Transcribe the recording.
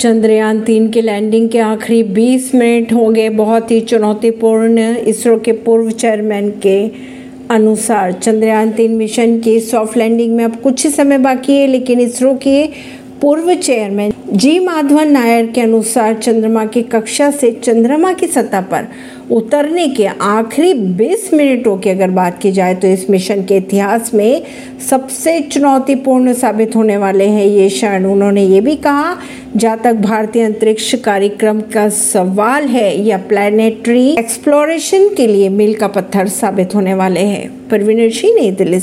चंद्रयान तीन के लैंडिंग के आखिरी 20 मिनट हो गए। बहुत ही चुनौतीपूर्ण इसरो के पूर्व चेयरमैन के अनुसार चंद्रयान तीन मिशन की सॉफ्ट लैंडिंग में अब कुछ ही समय बाकी है, लेकिन इसरो के पूर्व चेयरमैन जी माधवन नायर के अनुसार चंद्रमा की कक्षा से चंद्रमा की सतह पर उतरने के आखिरी 20 मिनटों की अगर बात की जाए तो इस मिशन के इतिहास में सबसे चुनौतीपूर्ण साबित होने वाले हैं ये क्षण। उन्होंने ये भी कहा, जहाँ तक भारतीय अंतरिक्ष कार्यक्रम का सवाल है या प्लानिटरी एक्सप्लोरेशन के लिए मील का पत्थर साबित होने वाले हैं। परवीन सिंह, नई दिल्ली